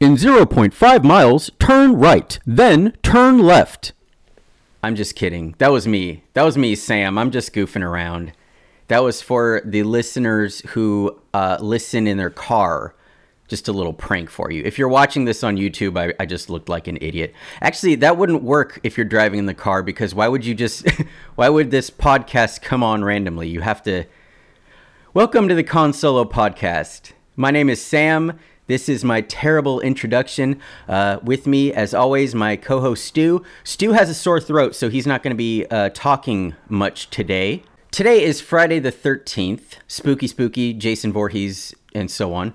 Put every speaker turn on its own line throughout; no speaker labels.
In 0.5 miles, turn right, then turn left. I'm just kidding. That was me. That was me, Sam. I'm just goofing around. That was for the listeners who uh, listen in their car. Just a little prank for you. If you're watching this on YouTube, I, I just looked like an idiot. Actually, that wouldn't work if you're driving in the car because why would you just, why would this podcast come on randomly? You have to. Welcome to the Consolo podcast. My name is Sam. This is my terrible introduction. Uh, with me, as always, my co host Stu. Stu has a sore throat, so he's not going to be uh, talking much today. Today is Friday the 13th. Spooky, spooky, Jason Voorhees, and so on.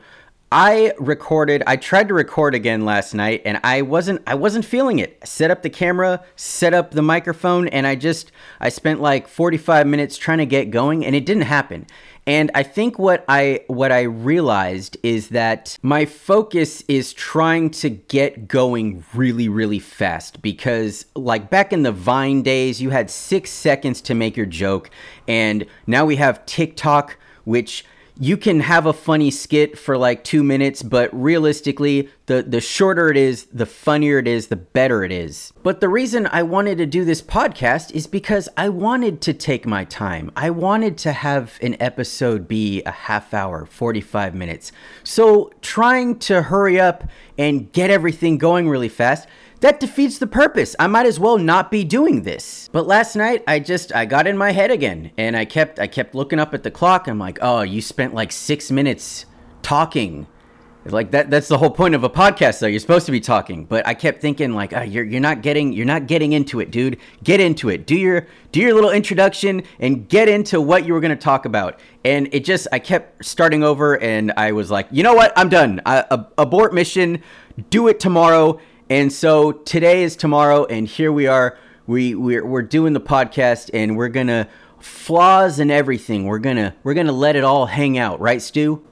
I recorded I tried to record again last night and I wasn't I wasn't feeling it. Set up the camera, set up the microphone and I just I spent like 45 minutes trying to get going and it didn't happen. And I think what I what I realized is that my focus is trying to get going really really fast because like back in the Vine days you had 6 seconds to make your joke. And now we have TikTok which you can have a funny skit for like two minutes, but realistically, the, the shorter it is, the funnier it is, the better it is. But the reason I wanted to do this podcast is because I wanted to take my time. I wanted to have an episode be a half hour, 45 minutes. So trying to hurry up and get everything going really fast that defeats the purpose. I might as well not be doing this. But last night I just I got in my head again and I kept I kept looking up at the clock. I'm like, "Oh, you spent like 6 minutes talking." Like that that's the whole point of a podcast though. You're supposed to be talking. But I kept thinking like, oh, you're you're not getting you're not getting into it, dude. Get into it. Do your do your little introduction and get into what you were going to talk about." And it just I kept starting over and I was like, "You know what? I'm done. I, abort mission. Do it tomorrow." And so today is tomorrow, and here we are. We we're, we're doing the podcast, and we're gonna flaws and everything. We're gonna we're gonna let it all hang out, right, Stu?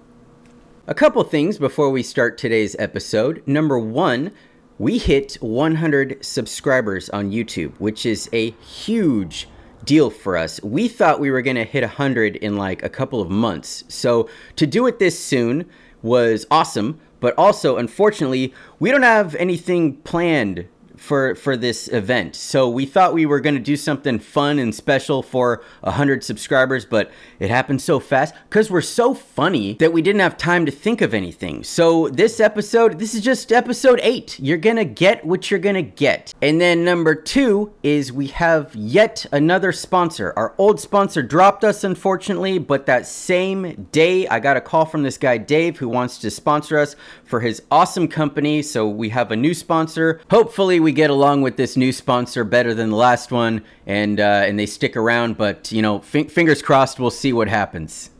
A couple things before we start today's episode. Number one, we hit 100 subscribers on YouTube, which is a huge deal for us. We thought we were going to hit 100 in like a couple of months. So to do it this soon was awesome. But also, unfortunately, we don't have anything planned for for this event. So we thought we were going to do something fun and special for 100 subscribers, but it happened so fast cuz we're so funny that we didn't have time to think of anything. So this episode, this is just episode 8. You're going to get what you're going to get. And then number 2 is we have yet another sponsor. Our old sponsor dropped us unfortunately, but that same day I got a call from this guy Dave who wants to sponsor us for his awesome company. So we have a new sponsor. Hopefully we get along with this new sponsor better than the last one, and uh, and they stick around. But you know, f- fingers crossed. We'll see what happens.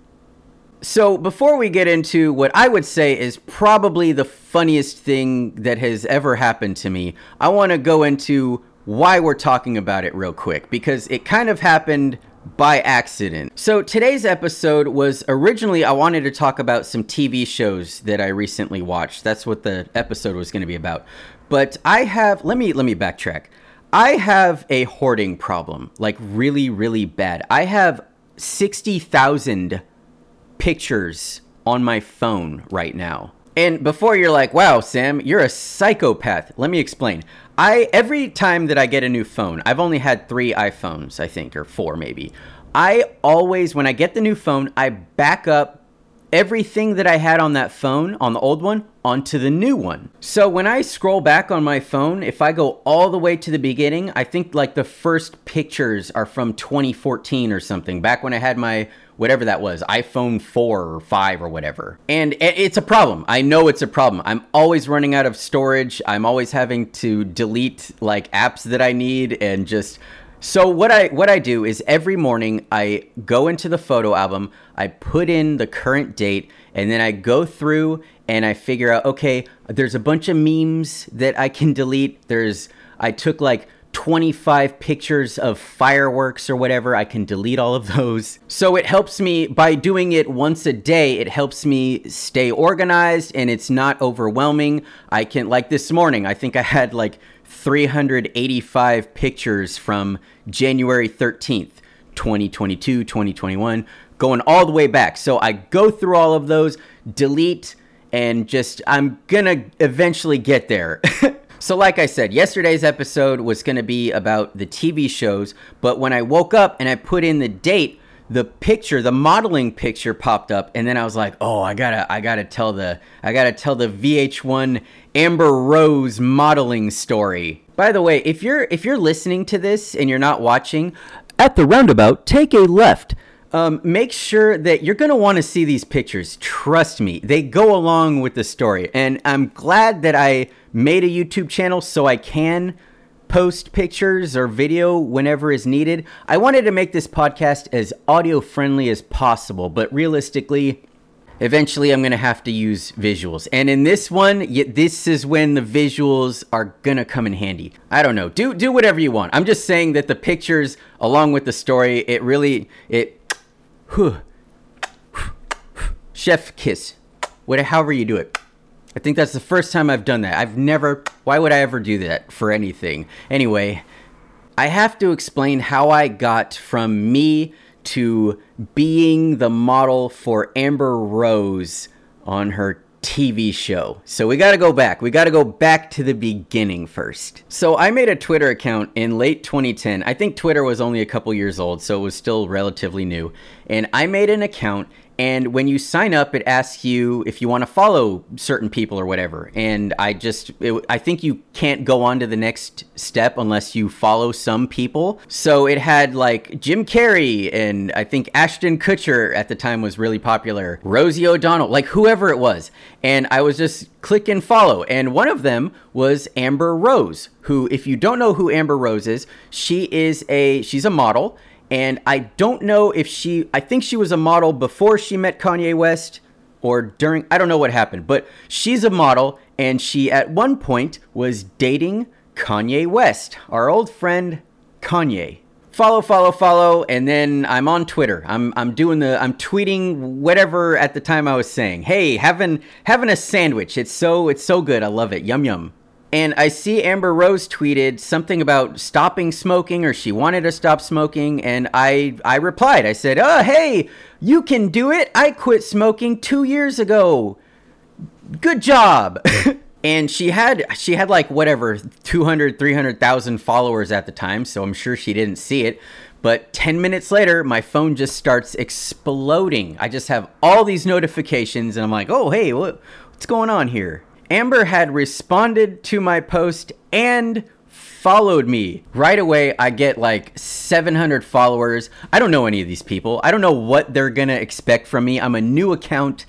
So before we get into what I would say is probably the funniest thing that has ever happened to me, I want to go into why we're talking about it real quick because it kind of happened by accident. So today's episode was originally I wanted to talk about some TV shows that I recently watched. That's what the episode was going to be about. But I have let me let me backtrack. I have a hoarding problem, like really really bad. I have 60,000 pictures on my phone right now. And before you're like, "Wow, Sam, you're a psychopath." Let me explain. I every time that I get a new phone, I've only had 3 iPhones, I think, or 4 maybe. I always when I get the new phone, I back up everything that I had on that phone, on the old one, onto the new one. So when I scroll back on my phone, if I go all the way to the beginning, I think like the first pictures are from 2014 or something, back when I had my whatever that was, iPhone 4 or 5 or whatever. And it's a problem. I know it's a problem. I'm always running out of storage. I'm always having to delete like apps that I need and just so what I what I do is every morning I go into the photo album, I put in the current date, and then I go through and I figure out okay, there's a bunch of memes that I can delete. There's I took like 25 pictures of fireworks or whatever. I can delete all of those. So it helps me by doing it once a day, it helps me stay organized and it's not overwhelming. I can like this morning, I think I had like 385 pictures from January 13th, 2022, 2021, going all the way back. So I go through all of those, delete, and just I'm gonna eventually get there. so, like I said, yesterday's episode was gonna be about the TV shows, but when I woke up and I put in the date, the picture, the modeling picture popped up, and then I was like, "Oh, I gotta, I gotta tell the, I gotta tell the VH1 Amber Rose modeling story." By the way, if you're if you're listening to this and you're not watching, at the roundabout, take a left. Um, make sure that you're going to want to see these pictures. Trust me, they go along with the story. And I'm glad that I made a YouTube channel so I can post pictures or video whenever is needed. I wanted to make this podcast as audio friendly as possible, but realistically, eventually I'm going to have to use visuals. And in this one, this is when the visuals are going to come in handy. I don't know. Do do whatever you want. I'm just saying that the pictures along with the story, it really it whew, chef kiss. Whatever however you do it. I think that's the first time I've done that. I've never why would I ever do that for anything? Anyway, I have to explain how I got from me to being the model for Amber Rose on her TV show. So we got to go back. We got to go back to the beginning first. So I made a Twitter account in late 2010. I think Twitter was only a couple years old, so it was still relatively new. And I made an account and when you sign up, it asks you if you want to follow certain people or whatever. And I just, it, I think you can't go on to the next step unless you follow some people. So it had like Jim Carrey and I think Ashton Kutcher at the time was really popular, Rosie O'Donnell, like whoever it was. And I was just click and follow. And one of them was Amber Rose, who, if you don't know who Amber Rose is, she is a, she's a model and I don't know if she, I think she was a model before she met Kanye West or during, I don't know what happened, but she's a model and she at one point was dating Kanye West, our old friend Kanye. Follow, follow, follow, and then I'm on Twitter. I'm I'm doing the I'm tweeting whatever at the time I was saying. Hey, having having a sandwich. It's so it's so good. I love it. Yum yum. And I see Amber Rose tweeted something about stopping smoking or she wanted to stop smoking and I I replied. I said, "Oh, hey, you can do it. I quit smoking 2 years ago. Good job." and she had she had like whatever 200 300,000 followers at the time, so I'm sure she didn't see it. But 10 minutes later, my phone just starts exploding. I just have all these notifications and I'm like, "Oh, hey, what what's going on here?" Amber had responded to my post and followed me. Right away, I get like 700 followers. I don't know any of these people. I don't know what they're going to expect from me. I'm a new account.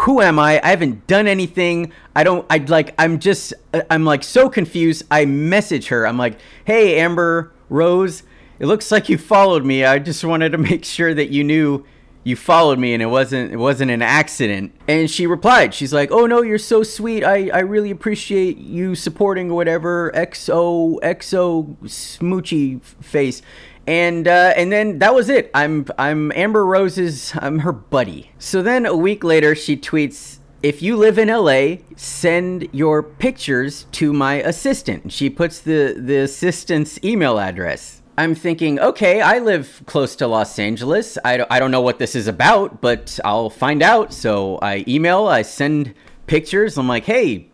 Who am I? I haven't done anything. I don't, I'd like, I'm just, uh, I'm like so confused. I message her. I'm like, hey, Amber Rose, it looks like you followed me. I just wanted to make sure that you knew you followed me and it wasn't it wasn't an accident. And she replied she's like oh no you're so sweet. I i really appreciate you supporting whatever xo xo smoochy face. And uh, and then that was it. I'm i'm amber rose's i'm her buddy. So then a week later she tweets if you live in LA, send your pictures to my assistant. She puts the, the assistant's email address. I'm thinking, okay, I live close to Los Angeles. I don't, I don't know what this is about, but I'll find out. So I email, I send pictures. I'm like, hey,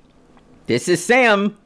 this is Sam.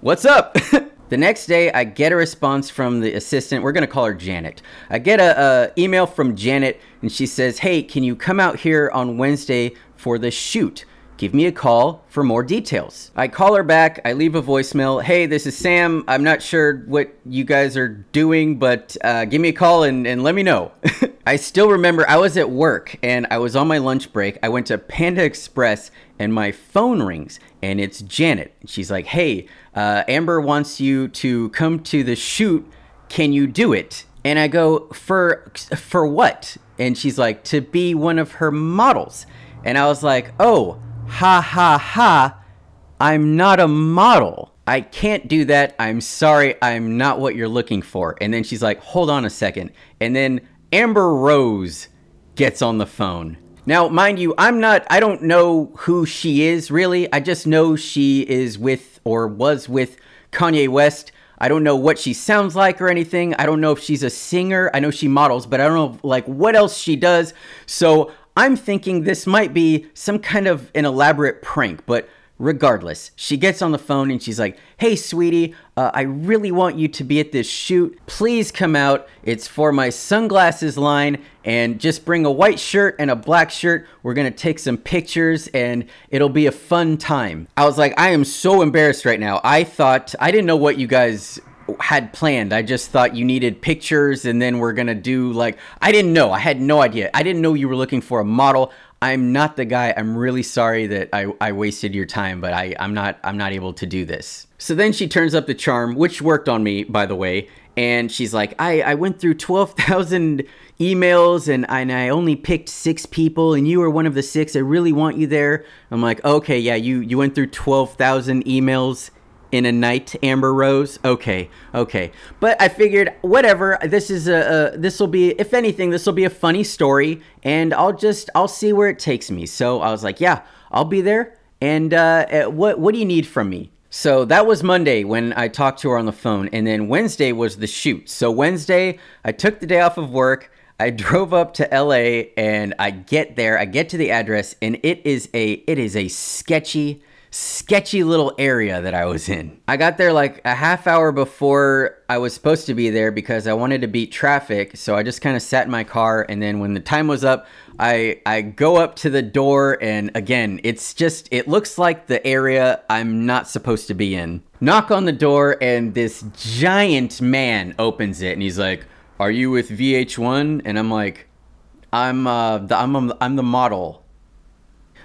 What's up? the next day, I get a response from the assistant. We're going to call her Janet. I get a email from Janet, and she says, hey, can you come out here on Wednesday for the shoot? Give me a call for more details. I call her back, I leave a voicemail. Hey, this is Sam. I'm not sure what you guys are doing, but uh, give me a call and, and let me know. I still remember I was at work and I was on my lunch break. I went to Panda Express and my phone rings and it's Janet. She's like, hey, uh, Amber wants you to come to the shoot. Can you do it? And I go, for for what? And she's like, to be one of her models. And I was like, oh, ha ha ha, I'm not a model. I can't do that. I'm sorry. I'm not what you're looking for. And then she's like, hold on a second. And then Amber Rose gets on the phone. Now, mind you, I'm not, I don't know who she is really. I just know she is with or was with Kanye West. I don't know what she sounds like or anything. I don't know if she's a singer. I know she models, but I don't know like what else she does. So I'm thinking this might be some kind of an elaborate prank, but regardless, she gets on the phone and she's like, Hey, sweetie, uh, I really want you to be at this shoot. Please come out. It's for my sunglasses line, and just bring a white shirt and a black shirt. We're gonna take some pictures and it'll be a fun time. I was like, I am so embarrassed right now. I thought, I didn't know what you guys had planned. I just thought you needed pictures and then we're gonna do like I didn't know. I had no idea. I didn't know you were looking for a model. I'm not the guy. I'm really sorry that I, I wasted your time, but I, I'm not I'm not able to do this. So then she turns up the charm, which worked on me, by the way, and she's like, I, I went through twelve thousand emails and, and I only picked six people and you were one of the six. I really want you there. I'm like, okay, yeah, you, you went through twelve thousand emails in a night, Amber Rose. Okay, okay. But I figured, whatever. This is a, a this will be, if anything, this will be a funny story, and I'll just I'll see where it takes me. So I was like, yeah, I'll be there. And uh, eh, what what do you need from me? So that was Monday when I talked to her on the phone, and then Wednesday was the shoot. So Wednesday, I took the day off of work. I drove up to LA and I get there, I get to the address and it is a it is a sketchy sketchy little area that I was in. I got there like a half hour before I was supposed to be there because I wanted to beat traffic. So I just kind of sat in my car and then when the time was up, I I go up to the door and again, it's just it looks like the area I'm not supposed to be in. Knock on the door and this giant man opens it and he's like, "Are you with VH1?" And I'm like, "I'm uh the, I'm I'm the model."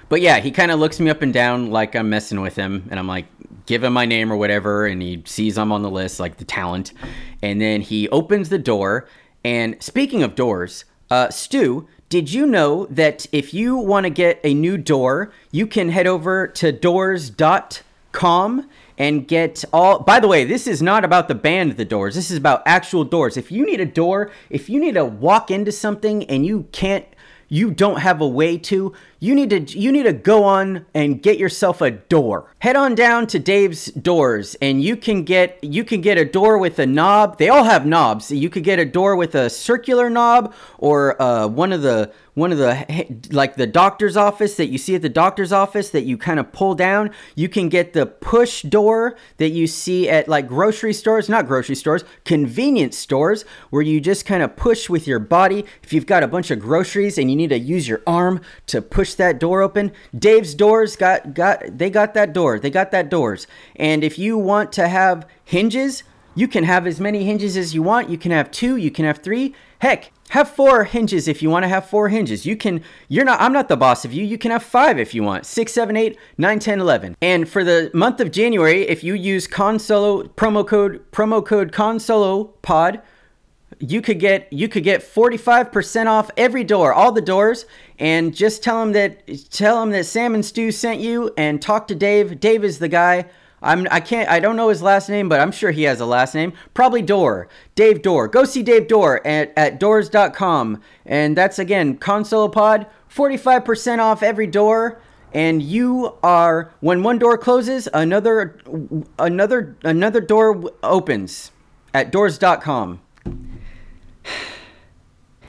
But yeah, he kind of looks me up and down like I'm messing with him, and I'm like, give him my name or whatever, and he sees I'm on the list, like the talent, and then he opens the door. And speaking of doors, uh, Stu, did you know that if you want to get a new door, you can head over to doors.com and get all by the way this is not about the band the doors this is about actual doors if you need a door if you need to walk into something and you can't you don't have a way to, you need to you need to go on and get yourself a door. Head on down to Dave's Doors and you can get you can get a door with a knob. They all have knobs. You could get a door with a circular knob or uh, one of the one of the like the doctor's office that you see at the doctor's office that you kind of pull down. You can get the push door that you see at like grocery stores, not grocery stores, convenience stores where you just kind of push with your body. If you've got a bunch of groceries and you need to use your arm to push that door open, Dave's Doors got got they got that door. They got that doors. And if you want to have hinges, you can have as many hinges as you want. You can have two, you can have three. Heck, have four hinges if you want to have four hinges. You can, you're not, I'm not the boss of you. You can have five if you want. six seven eight nine ten eleven And for the month of January, if you use Consolo promo code, promo code Consolo pod, you could get you could get 45% off every door all the doors and just tell them that tell them that sam and stu sent you and talk to dave dave is the guy I'm I can't I don't know his last name, but I'm sure he has a last name. Probably Door. Dave Door. Go see Dave Door at, at doors.com. And that's again Consolopod, 45% off every door. And you are when one door closes, another another another door opens at doors.com.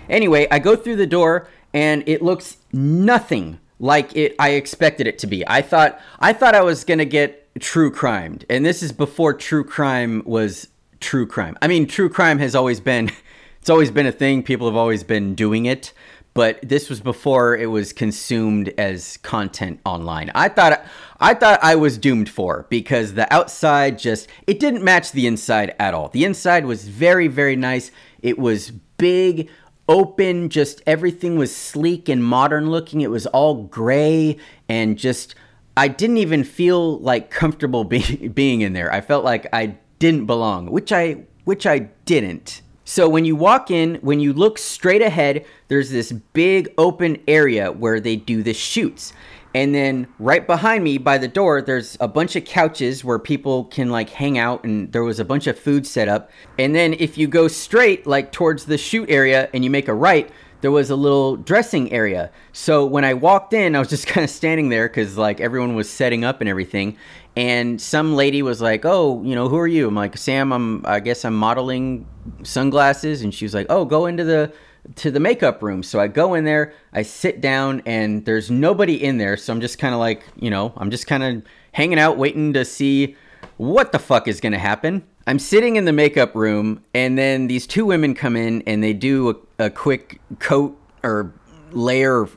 Anyway, I go through the door and it looks nothing like it I expected it to be. I thought I thought I was going to get true crime. And this is before true crime was true crime. I mean, true crime has always been it's always been a thing. People have always been doing it, but this was before it was consumed as content online. I thought I thought I was doomed for because the outside just it didn't match the inside at all. The inside was very very nice. It was big, open, just everything was sleek and modern looking. It was all gray and just I didn't even feel like comfortable be- being in there. I felt like I didn't belong, which I which I didn't. So when you walk in, when you look straight ahead, there's this big open area where they do the shoots. And then right behind me by the door, there's a bunch of couches where people can like hang out and there was a bunch of food set up. And then if you go straight like towards the shoot area and you make a right, there was a little dressing area. So when I walked in, I was just kind of standing there because like everyone was setting up and everything. And some lady was like, "Oh, you know, who are you?" I'm like, "Sam. I'm. I guess I'm modeling sunglasses." And she was like, "Oh, go into the to the makeup room. So I go in there, I sit down, and there's nobody in there. So I'm just kind of like, you know, I'm just kind of hanging out, waiting to see what the fuck is going to happen. I'm sitting in the makeup room, and then these two women come in and they do a, a quick coat or layer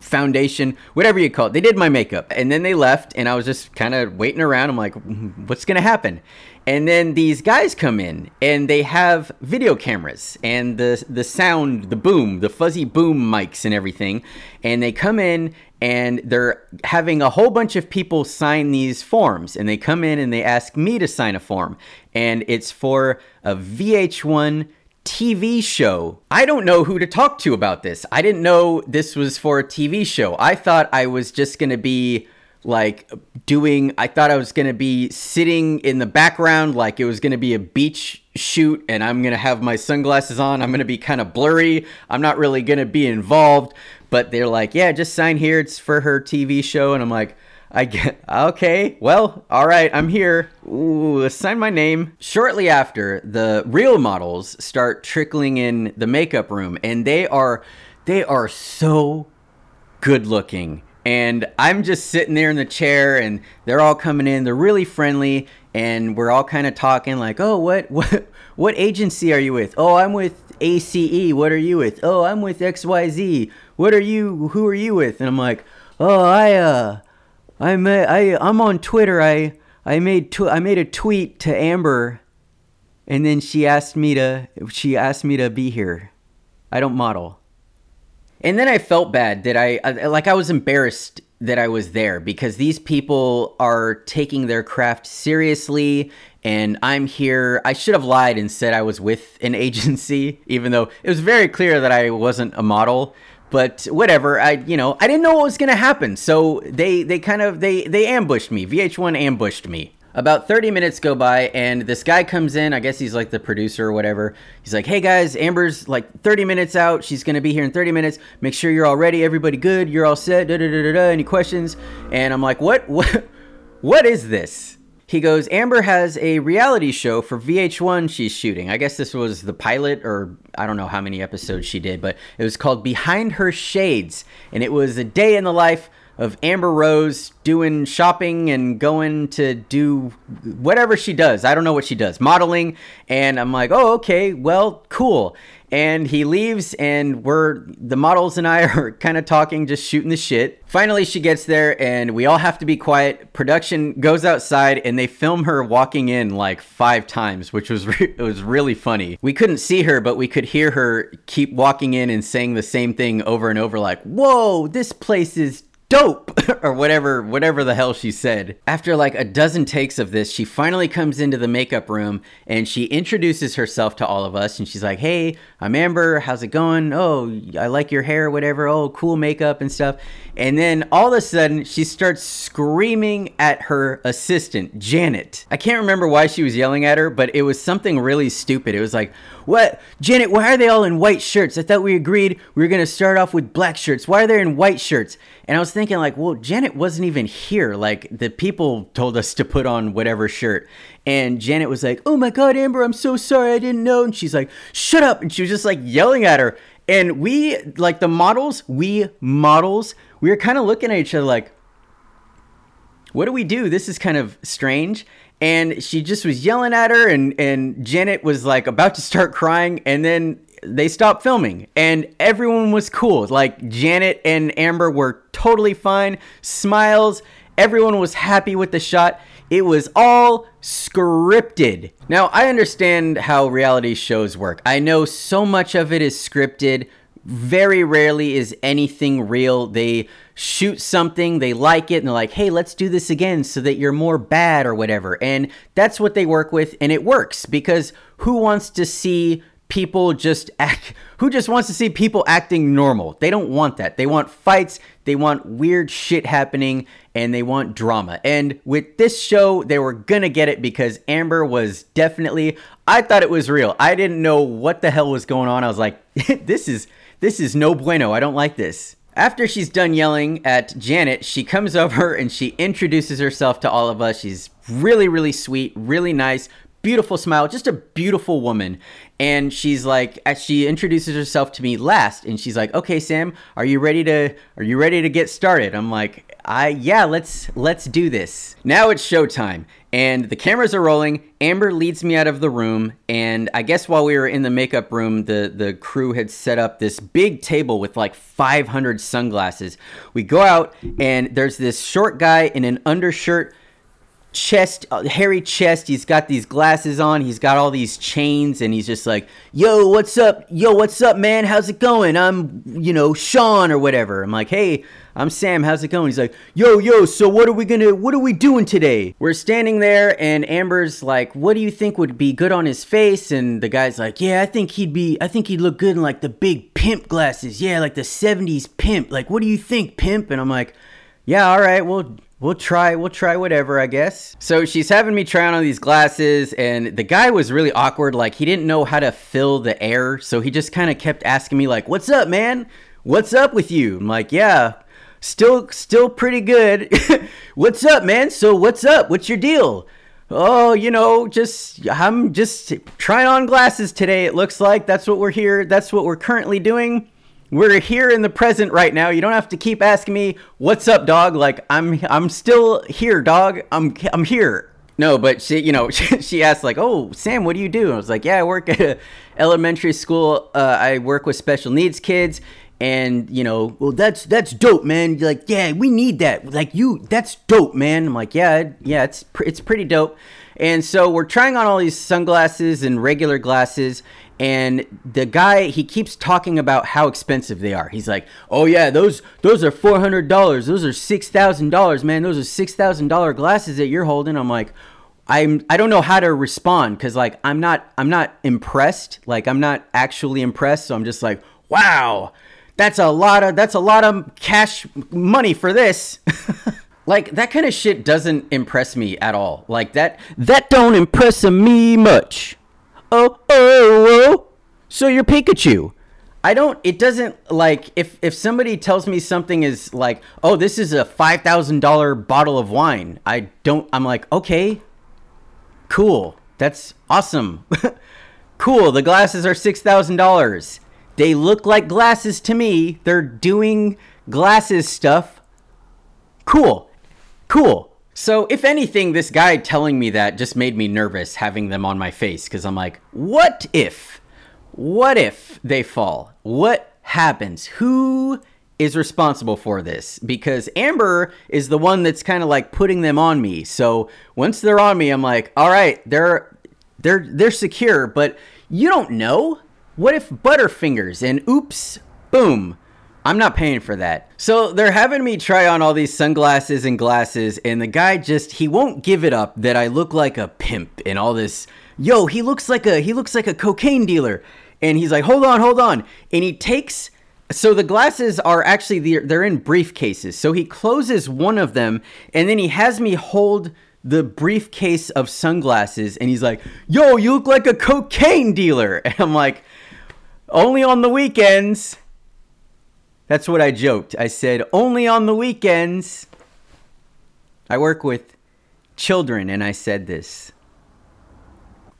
foundation, whatever you call it. They did my makeup and then they left and I was just kind of waiting around. I'm like, what's going to happen? And then these guys come in and they have video cameras and the the sound, the boom, the fuzzy boom mics and everything. And they come in and they're having a whole bunch of people sign these forms and they come in and they ask me to sign a form and it's for a VH1 TV show. I don't know who to talk to about this. I didn't know this was for a TV show. I thought I was just going to be like doing I thought I was going to be sitting in the background like it was going to be a beach shoot and I'm going to have my sunglasses on. I'm going to be kind of blurry. I'm not really going to be involved, but they're like, "Yeah, just sign here. It's for her TV show." And I'm like, I get okay. Well, all right, I'm here. Ooh, sign my name. Shortly after, the real models start trickling in the makeup room, and they are they are so good looking. And I'm just sitting there in the chair, and they're all coming in. They're really friendly, and we're all kind of talking like, "Oh, what what what agency are you with? Oh, I'm with ACE. What are you with? Oh, I'm with XYZ. What are you? Who are you with?" And I'm like, "Oh, I uh." I may, I I'm on Twitter. I I made tw- I made a tweet to Amber, and then she asked me to she asked me to be here. I don't model. And then I felt bad that I uh, like I was embarrassed that I was there because these people are taking their craft seriously and I'm here. I should have lied and said I was with an agency even though it was very clear that I wasn't a model. But whatever i you know i didn't know what was going to happen. So they they kind of they they ambushed me. Vh1 ambushed me about 30 minutes go by and this guy comes in. I guess he's like the producer or whatever. He's like hey guys amber's like 30 minutes out. She's going to be here in 30 minutes. Make sure you're all ready. Everybody good. You're all set. Da, da, da, da, da. any questions? And i'm like what? What? What is this? He goes, Amber has a reality show for VH1 she's shooting. I guess this was the pilot, or I don't know how many episodes she did, but it was called Behind Her Shades. And it was a day in the life of Amber Rose doing shopping and going to do whatever she does. I don't know what she does, modeling. And I'm like, oh, okay, well, cool and he leaves and we're the models and I are kind of talking just shooting the shit. Finally she gets there and we all have to be quiet. Production goes outside and they film her walking in like 5 times, which was re- it was really funny. We couldn't see her but we could hear her keep walking in and saying the same thing over and over like, "Whoa, this place is dope or whatever whatever the hell she said. After like a dozen takes of this she finally comes into the makeup room and she introduces herself to all of us and she's like hey i'm amber. How's it going? Oh i like your hair whatever. Oh cool makeup and stuff. And then all of a sudden she starts screaming at her assistant janet. I can't remember why she was yelling at her but it was something really stupid. It was like what janet why are they all in white shirts i thought we agreed we were to start off with black shirts why are they in white shirts and I was thinking, like, well, Janet wasn't even here. Like, the people told us to put on whatever shirt. And Janet was like, oh my God, Amber, I'm so sorry. I didn't know. And she's like, shut up. And she was just like yelling at her. And we, like, the models, we models, we were kind of looking at each other like, what do we do? This is kind of strange. And she just was yelling at her, and, and Janet was like about to start crying. And then they stopped filming and everyone was cool. Like Janet and Amber were totally fine, smiles, everyone was happy with the shot. It was all scripted. Now, I understand how reality shows work. I know so much of it is scripted. Very rarely is anything real. They shoot something, they like it, and they're like, hey, let's do this again so that you're more bad or whatever. And that's what they work with, and it works because who wants to see people just act who just wants to see people acting normal? They don't want that. They want fights they want weird shit happening and they want drama. And with this show they were gonna get it because amber was definitely i thought it was real. I didn't know what the hell was going on. I was like this is this is no bueno i don't like this after she's done yelling at Janet, she comes over and she introduces herself to all of us. She's really, really sweet, really nice, beautiful smile, just a beautiful woman. And she's like, as she introduces herself to me last, and she's like, "Okay, Sam, are you ready to are you ready to get started?" I'm like, "I yeah, let's let's do this." Now it's showtime, and the cameras are rolling. Amber leads me out of the room, and I guess while we were in the makeup room, the the crew had set up this big table with like 500 sunglasses. We go out, and there's this short guy in an undershirt chest, uh, hairy chest. He's got these glasses on. He's got all these chains, and he's just like, "Yo, what's up? Yo, what's up, man? How's it going? I'm, you know, Sean or whatever." I'm like, "Hey, I'm Sam. How's it going?" He's like, "Yo, yo. So what are we gonna? What are we doing today?" We're standing there, and Amber's like, "What do you think would be good on his face?" And the guy's like, "Yeah, I think he'd be. I think he'd look good in like the big pimp glasses. Yeah, like the '70s pimp. Like, what do you think, pimp?" And I'm like, "Yeah, all right. Well." We'll try, we'll try whatever, I guess. So she's having me try on these glasses, and the guy was really awkward. Like, he didn't know how to fill the air, so he just kind of kept asking me, like, What's up, man? What's up with you? I'm like, Yeah, still, still pretty good. what's up, man? So, what's up? What's your deal? Oh, you know, just, I'm just trying on glasses today, it looks like. That's what we're here, that's what we're currently doing we're here in the present right now. You don't have to keep asking me, "What's up, dog?" Like I'm I'm still here, dog. I'm I'm here. No, but she, you know, she asked like, "Oh, Sam, what do you do?" I was like, "Yeah, I work at elementary school. Uh, I work with special needs kids." And you know, well, that's that's dope, man. You're like, yeah, we need that. Like you, that's dope, man. I'm like, yeah, yeah, it's it's pretty dope. And so we're trying on all these sunglasses and regular glasses, and the guy he keeps talking about how expensive they are. He's like, "Oh yeah, those those are four hundred dollars. Those are six thousand dollars, man. Those are six thousand dollar glasses that you're holding." I'm like, I'm I don't know how to respond because like I'm not I'm not impressed. Like I'm not actually impressed. So I'm just like, "Wow, that's a lot of that's a lot of cash money for this." like that kind of shit doesn't impress me at all. Like that that don't impress me much oh, oh, oh. So you're Pikachu. I don't. It doesn't like if if somebody tells me something is like, oh, this is a five thousand dollar bottle of wine. I don't. I'm like, okay, cool. That's awesome. cool. The glasses are six thousand dollars. They look like glasses to me. They're doing glasses stuff. Cool. Cool. So, if anything, this guy telling me that just made me nervous having them on my face because I'm like, what if? What if they fall? What happens? Who is responsible for this? Because Amber is the one that's kind of like putting them on me. So, once they're on me, I'm like, all right, they're they're they're secure, but you don't know. What if Butterfingers and oops, boom, I'm not paying for that. So they're having me try on all these sunglasses and glasses, and the guy just he won't give it up that I look like a pimp and all this. Yo, he looks like a he looks like a cocaine dealer, and he's like, hold on, hold on, and he takes. So the glasses are actually they're, they're in briefcases. So he closes one of them, and then he has me hold the briefcase of sunglasses, and he's like, "Yo, you look like a cocaine dealer," and I'm like, "Only on the weekends." That's what I joked. I said, only on the weekends. I work with children, and I said this.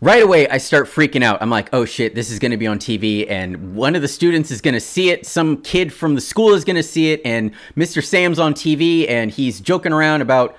Right away, I start freaking out. I'm like, oh shit, this is gonna be on TV, and one of the students is gonna see it. Some kid from the school is gonna see it, and Mr. Sam's on TV, and he's joking around about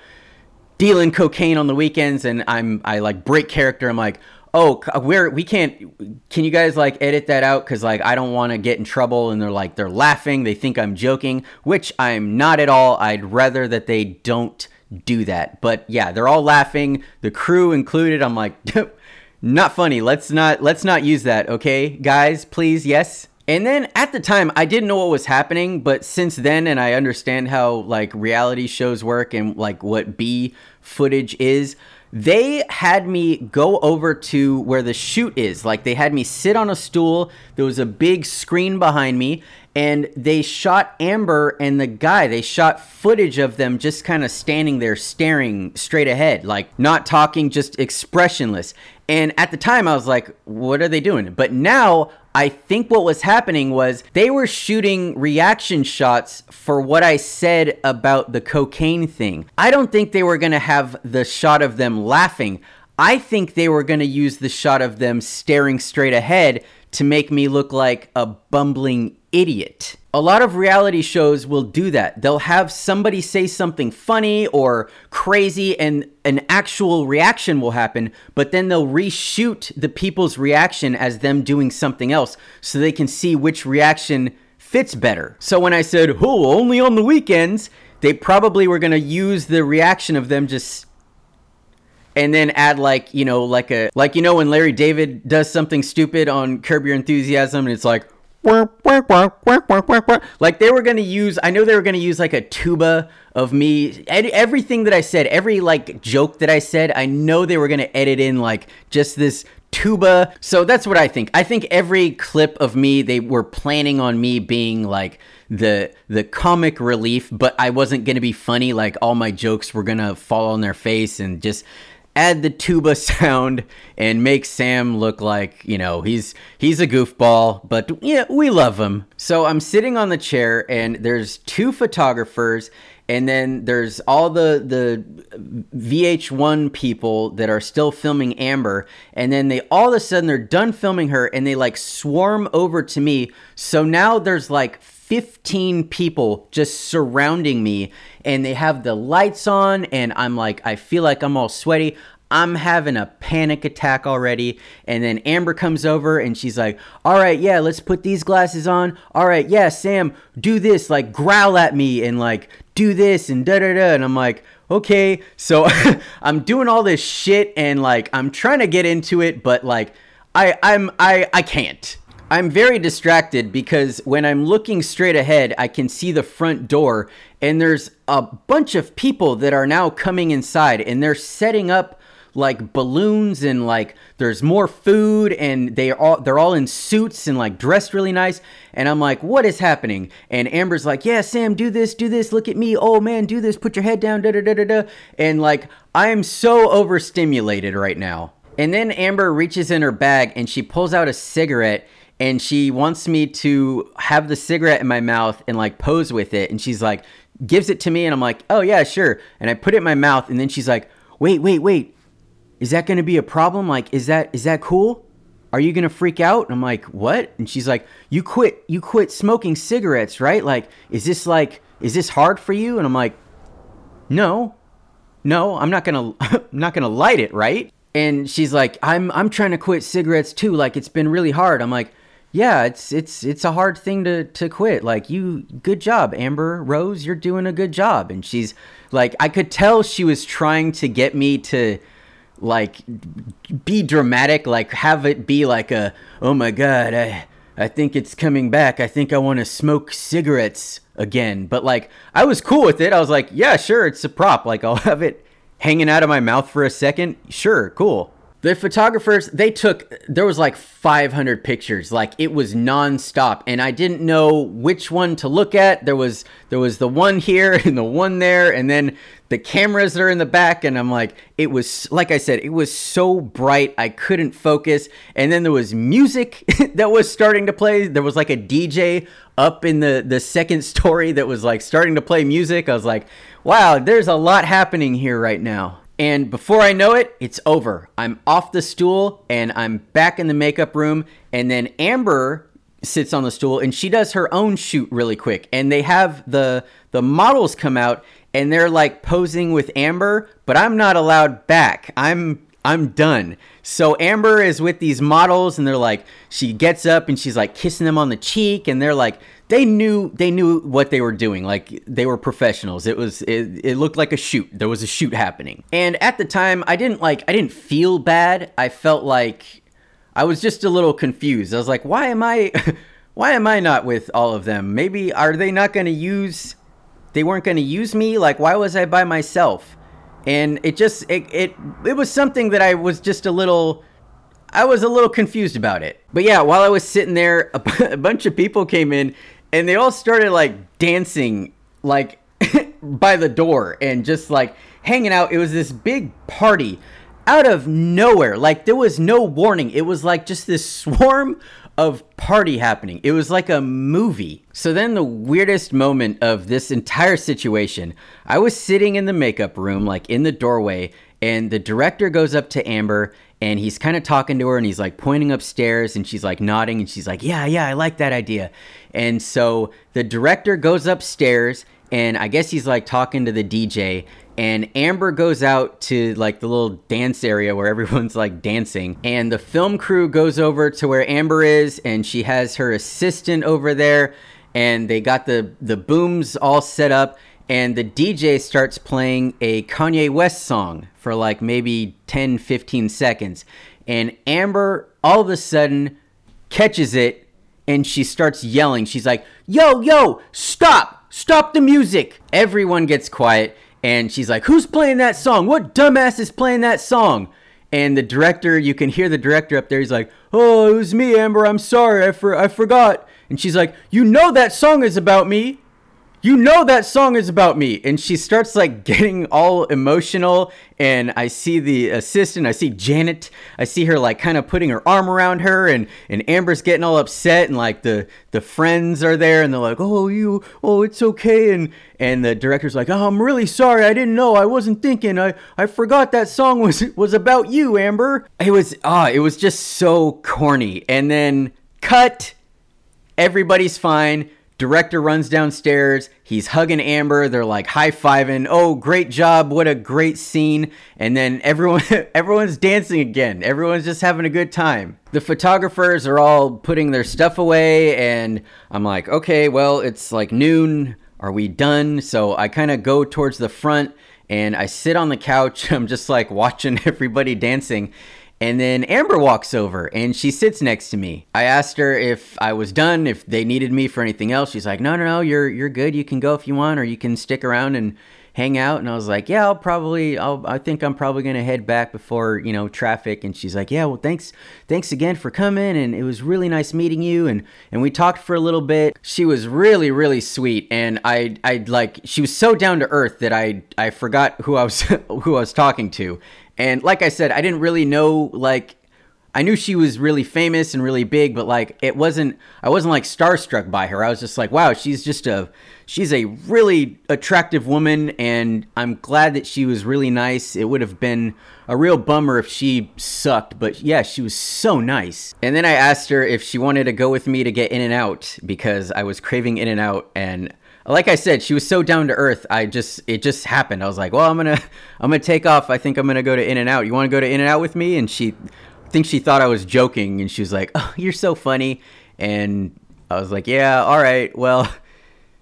dealing cocaine on the weekends, and I'm I like break character. I'm like, oh uh, we're we can't can you guys like edit that out? Because like i don't want to get in trouble and they're like they're laughing they think i'm joking which i'm not at all. I'd rather that they don't do that. But yeah they're all laughing the crew included. I'm like not funny. Let's not let's not use that okay guys? Please yes? And then at the time, I didn't know what was happening, but since then, and I understand how like reality shows work and like what B footage is, they had me go over to where the shoot is. Like they had me sit on a stool. There was a big screen behind me, and they shot Amber and the guy. They shot footage of them just kind of standing there staring straight ahead, like not talking, just expressionless. And at the time, I was like, what are they doing? But now I think what was happening was they were shooting reaction shots for what I said about the cocaine thing. I don't think they were going to have the shot of them laughing. I think they were going to use the shot of them staring straight ahead to make me look like a bumbling idiot. A lot of reality shows will do that. They'll have somebody say something funny or crazy and an actual reaction will happen, but then they'll reshoot the people's reaction as them doing something else so they can see which reaction fits better. So when I said, oh, only on the weekends, they probably were going to use the reaction of them just and then add like you know like a like you know when Larry David does something stupid on Curb Your Enthusiasm and it's like like they were gonna use i know they were gonna use like a tuba of me. Everything that i said every like joke that i said i know they were gonna edit in like just this tuba. So that's what i think. I think every clip of me they were planning on me being like the the comic relief but i wasn't gonna be funny like all my jokes were gonna fall on their face and just add the tuba sound and make Sam look like, you know, he's he's a goofball, but yeah, we love him. So I'm sitting on the chair and there's two photographers and then there's all the the VH1 people that are still filming Amber and then they all of a sudden they're done filming her and they like swarm over to me. So now there's like 15 people just surrounding me and they have the lights on and I'm like I feel like I'm all sweaty. I'm having a panic attack already. And then Amber comes over and she's like, All right, yeah, let's put these glasses on. All right, yeah, Sam, do this. Like, growl at me and like do this and da da da. And I'm like, Okay. So I'm doing all this shit and like I'm trying to get into it, but like I, I'm, I, I can't. I'm very distracted because when I'm looking straight ahead, I can see the front door and there's a bunch of people that are now coming inside and they're setting up like balloons and like there's more food and they are all they're all in suits and like dressed really nice and I'm like what is happening? And Amber's like yeah Sam do this do this look at me. Oh man do this put your head down da da da da da. And like I am so overstimulated right now. And then Amber reaches in her bag and she pulls out a cigarette and she wants me to have the cigarette in my mouth and like pose with it. And she's like gives it to me and I'm like oh yeah sure. And I put it in my mouth and then she's like wait wait wait. Is that going to be a problem? Like is that is that cool? Are you going to freak out? And I'm like what? And she's like you quit you quit smoking cigarettes right? Like is this like is this hard for you? And I'm like no. No I'm not to I'm not to light it right? And she's like I'm I'm trying to quit cigarettes too. Like it's been really hard. I'm like yeah, it's it's it's a hard thing to to quit. Like you good job, Amber Rose, you're doing a good job. And she's like I could tell she was trying to get me to like be dramatic, like have it be like a oh my god, I I think it's coming back. I think I want to smoke cigarettes again. But like I was cool with it. I was like, yeah, sure, it's a prop. Like I'll have it hanging out of my mouth for a second. Sure, cool the photographers they took there was like 500 pictures. Like it was nonstop. And i didn't know which one to look at. There was there was the one here and the one there and then the cameras that are in the back and i'm like it was like i said it was so bright i couldn't focus. And then there was music that was starting to play. There was like a dj up in the the second story that was like starting to play music. I was like wow there's a lot happening here right now and before I know it, it's over. I'm off the stool and I'm back in the makeup room. And then Amber sits on the stool and she does her own shoot really quick. And they have the the models come out and they're like posing with Amber, but I'm not allowed back. I'm I'm done. So Amber is with these models and they're like she gets up and she's like kissing them on the cheek and they're like they knew they knew what they were doing. Like they were professionals. It was it, it looked like a shoot. There was a shoot happening. And at the time i didn't like i didn't feel bad. I felt like i was just a little confused. I was like why am i why am i not with all of them? Maybe are they not going to use they weren't going to use me? Like why was i by myself? And it just it, it it was something that i was just a little I was a little confused about it. But yeah, while I was sitting there, a, b- a bunch of people came in and they all started like dancing like by the door and just like hanging out. It was this big party out of nowhere. Like there was no warning. It was like just this swarm of party happening. It was like a movie. So then the weirdest moment of this entire situation, I was sitting in the makeup room like in the doorway And the director goes up to Amber and he's kind of talking to her and he's like pointing upstairs and she's like nodding and she's like, Yeah, yeah, I like that idea. And so the director goes upstairs and I guess he's like talking to the DJ and Amber goes out to like the little dance area where everyone's like dancing and the film crew goes over to where Amber is and she has her assistant over there and they got the the booms all set up and the DJ starts playing a Kanye West song for like maybe 10 15 seconds and Amber all of a sudden catches it and she starts yelling she's like yo yo stop stop the music everyone gets quiet and she's like, "Who's playing that song? What dumbass is playing that song?" And the director, you can hear the director up there. He's like, "Oh, it was me, Amber. I'm sorry. I for I forgot." And she's like, "You know that song is about me." You know that song is about me. And she starts like getting all emotional. And i see the assistant i see janet i see her like kind of putting her arm around her. And and amber's getting all upset. And like the the friends are there. And they're like oh you oh it's okay. And and the director's like oh i'm really sorry. I didn't know. I wasn't thinking. I i forgot that song was was about you amber. It was ah it was just so corny. And then cut. Everybody's fine Director runs downstairs. He's hugging Amber. They're like high fiving. Oh, great job! What a great scene! And then everyone, everyone's dancing again. Everyone's just having a good time. The photographers are all putting their stuff away, and I'm like, okay, well, it's like noon. Are we done? So I kind of go towards the front and I sit on the couch. I'm just like watching everybody dancing. And then Amber walks over and she sits next to me. I asked her if I was done, if they needed me for anything else. She's like, "No, no, no, you're you're good. You can go if you want or you can stick around and hang out." And I was like, "Yeah, I'll probably I'll I think I'm probably to head back before, you know, traffic." And she's like, "Yeah, well, thanks thanks again for coming and it was really nice meeting you." And and we talked for a little bit. She was really really sweet and I I like she was so down to earth that I I forgot who I was who I was talking to and like I said, I didn't really know like I knew she was really famous and really big, but like it wasn't I wasn't like starstruck by her. I was just like, wow, she's just a she's a really attractive woman and I'm glad that she was really nice. It would have been a real bummer if she sucked, but yeah, she was so nice. And then I asked her if she wanted to go with me to get in and out because I was craving in and out and like I said, she was so down to earth. I just it just happened. I was like, well, I'm gonna I'm gonna take off. I think I'm gonna go to In and Out. You want to go to In and Out with me? And she I think she thought I was joking, and she was like, oh, you're so funny. And I was like, yeah, all right, well,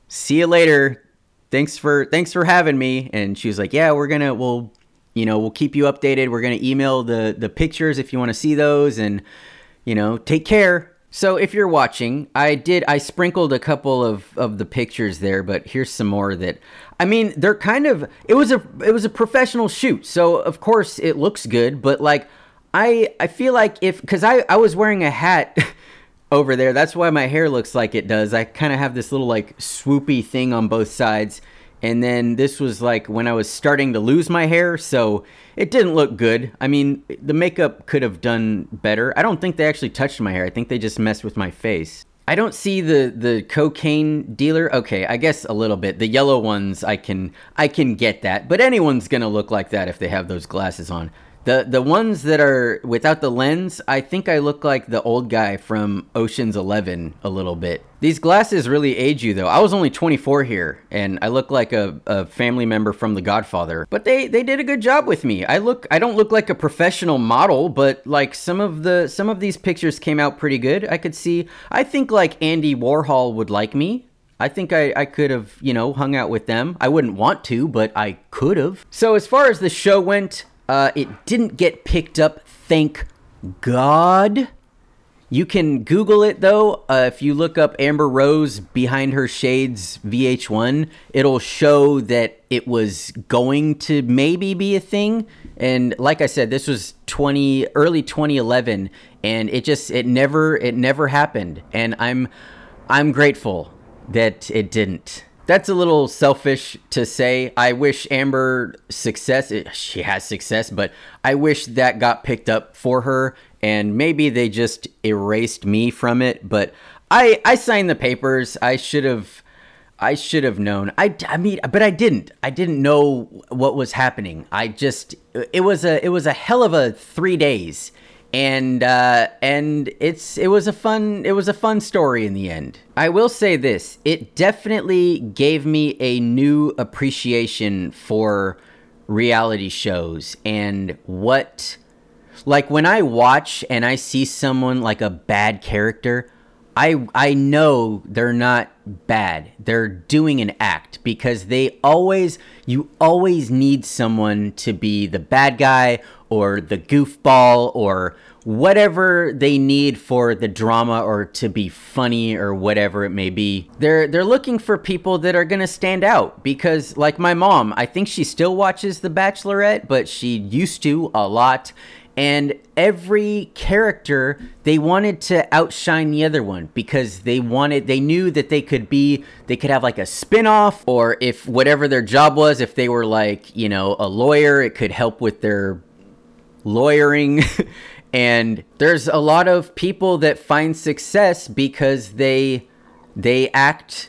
see you later. Thanks for thanks for having me. And she was like, yeah, we're gonna we'll you know we'll keep you updated. We're gonna email the the pictures if you want to see those, and you know take care. So if you're watching, I did I sprinkled a couple of of the pictures there, but here's some more that I mean, they're kind of it was a it was a professional shoot. So of course it looks good, but like I I feel like if cuz I I was wearing a hat over there. That's why my hair looks like it does. I kind of have this little like swoopy thing on both sides and then this was like when I was starting to lose my hair, so it didn't look good. I mean, the makeup could have done better. I don't think they actually touched my hair. I think they just messed with my face. I don't see the the cocaine dealer. Okay, I guess a little bit. The yellow ones I can I can get that, but anyone's going to look like that if they have those glasses on. The the ones that are without the lens, I think I look like the old guy from Ocean's 11 a little bit. These glasses really age you though. I was only 24 here and I look like a, a family member from The Godfather. But they they did a good job with me. I look I don't look like a professional model, but like some of the some of these pictures came out pretty good. I could see I think like Andy Warhol would like me. I think I, I could have, you know, hung out with them. I wouldn't want to, but I could have. So, as far as the show went, uh, it didn't get picked up, thank God. You can Google it though. Uh, if you look up Amber Rose behind her shades VH1, it'll show that it was going to maybe be a thing. And like I said, this was 20 early 2011, and it just it never it never happened. And I'm I'm grateful that it didn't that's a little selfish to say. I wish Amber success. Eh, she has success, but I wish that got picked up for her and maybe they just erased me from it, but I I signed the papers. I should have I should have known. I, I mean, but I didn't. I didn't know what was happening. I just it was a it was a hell of a three days, and uh, and it's it was a fun it was a fun story in the end. I will say this: it definitely gave me a new appreciation for reality shows and what like when I watch and I see someone like a bad character. I I know they're not bad. They're doing an act because they always you always need someone to be the bad guy or the goofball or whatever they need for the drama or to be funny or whatever it may be. They're they're looking for people that are going to stand out because like my mom, I think she still watches The Bachelorette, but she used to a lot and every character they wanted to outshine the other one because they wanted they knew that they could be they could have like a spin-off or if whatever their job was if they were like you know a lawyer it could help with their lawyering. And there's a lot of people that find success because they they act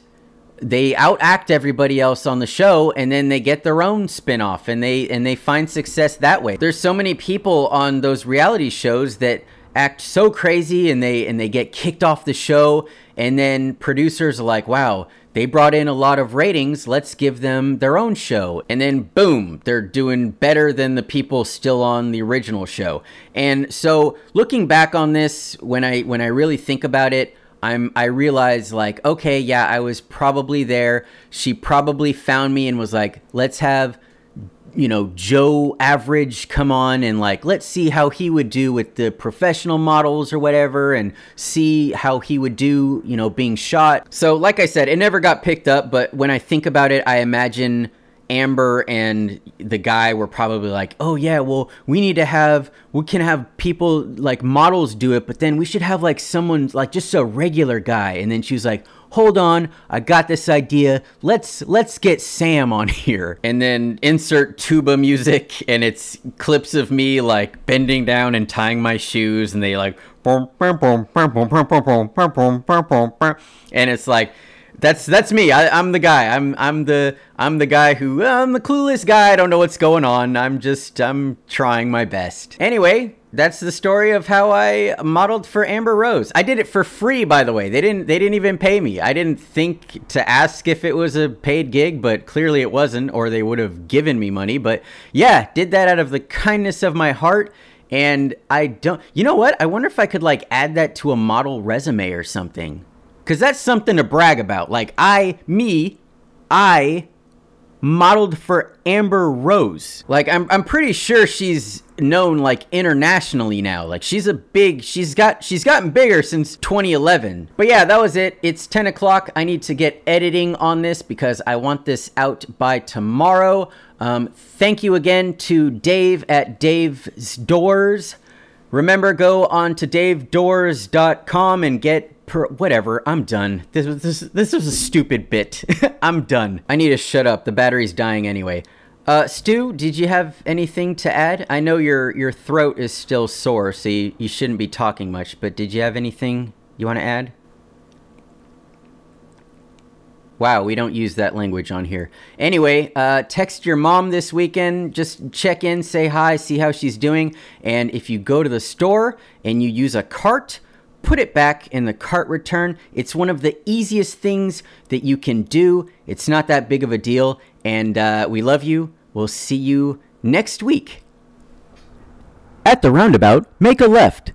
they outact everybody else on the show and then they get their own spin-off and they and they find success that way. There's so many people on those reality shows that act so crazy and they and they get kicked off the show and then producers are like wow they brought in a lot of ratings let's give them their own show. And then boom they're doing better than the people still on the original show. And so looking back on this when i when i really think about it I'm I realized like okay yeah I was probably there. She probably found me and was like let's have you know Joe average come on and like let's see how he would do with the professional models or whatever and see how he would do you know being shot. So like I said it never got picked up but when I think about it I imagine Amber and the guy were probably like, "Oh yeah, well, we need to have we can have people like models do it, but then we should have like someone like just a regular guy." And then she was like, "Hold on, I got this idea. Let's let's get Sam on here." And then insert tuba music and it's clips of me like bending down and tying my shoes and they like and it's like that's that's me. I, am the guy. I'm I'm the I'm the guy who I'm the clueless guy. I don't know what's going on. I'm just I'm trying my best. Anyway, that's the story of how I modeled for Amber Rose. I did it for free, by the way. They didn't they didn't even pay me. I didn't think to ask if it was a paid gig, but clearly it wasn't, or they would have given me money. But yeah, did that out of the kindness of my heart. And I don't, you know what? I wonder if I could like add that to a model resume or something because that's something to brag about. Like I, me, I modeled for Amber Rose. Like I'm, I'm pretty sure she's known like internationally now. Like she's a big, she's got, she's gotten bigger since 2011. But yeah, that was it. It's 10 o'clock. I need to get editing on this because I want this out by tomorrow. Um, thank you again to Dave at Dave's Doors. Remember, go on to davedoors.com and get per, whatever. I'm done. This was this this was a stupid bit. I'm done. I need to shut up. The battery's dying anyway. Uh, Stu, did you have anything to add? I know your your throat is still sore, so you, you shouldn't be talking much. But did you have anything you want to add? Wow, we don't use that language on here. Anyway, uh, text your mom this weekend. Just check in, say hi, see how she's doing. And if you go to the store and you use a cart, put it back in the cart return. It's one of the easiest things that you can do. It's not that big of a deal. And uh, we love you. We'll see you next week. At the roundabout, make a left.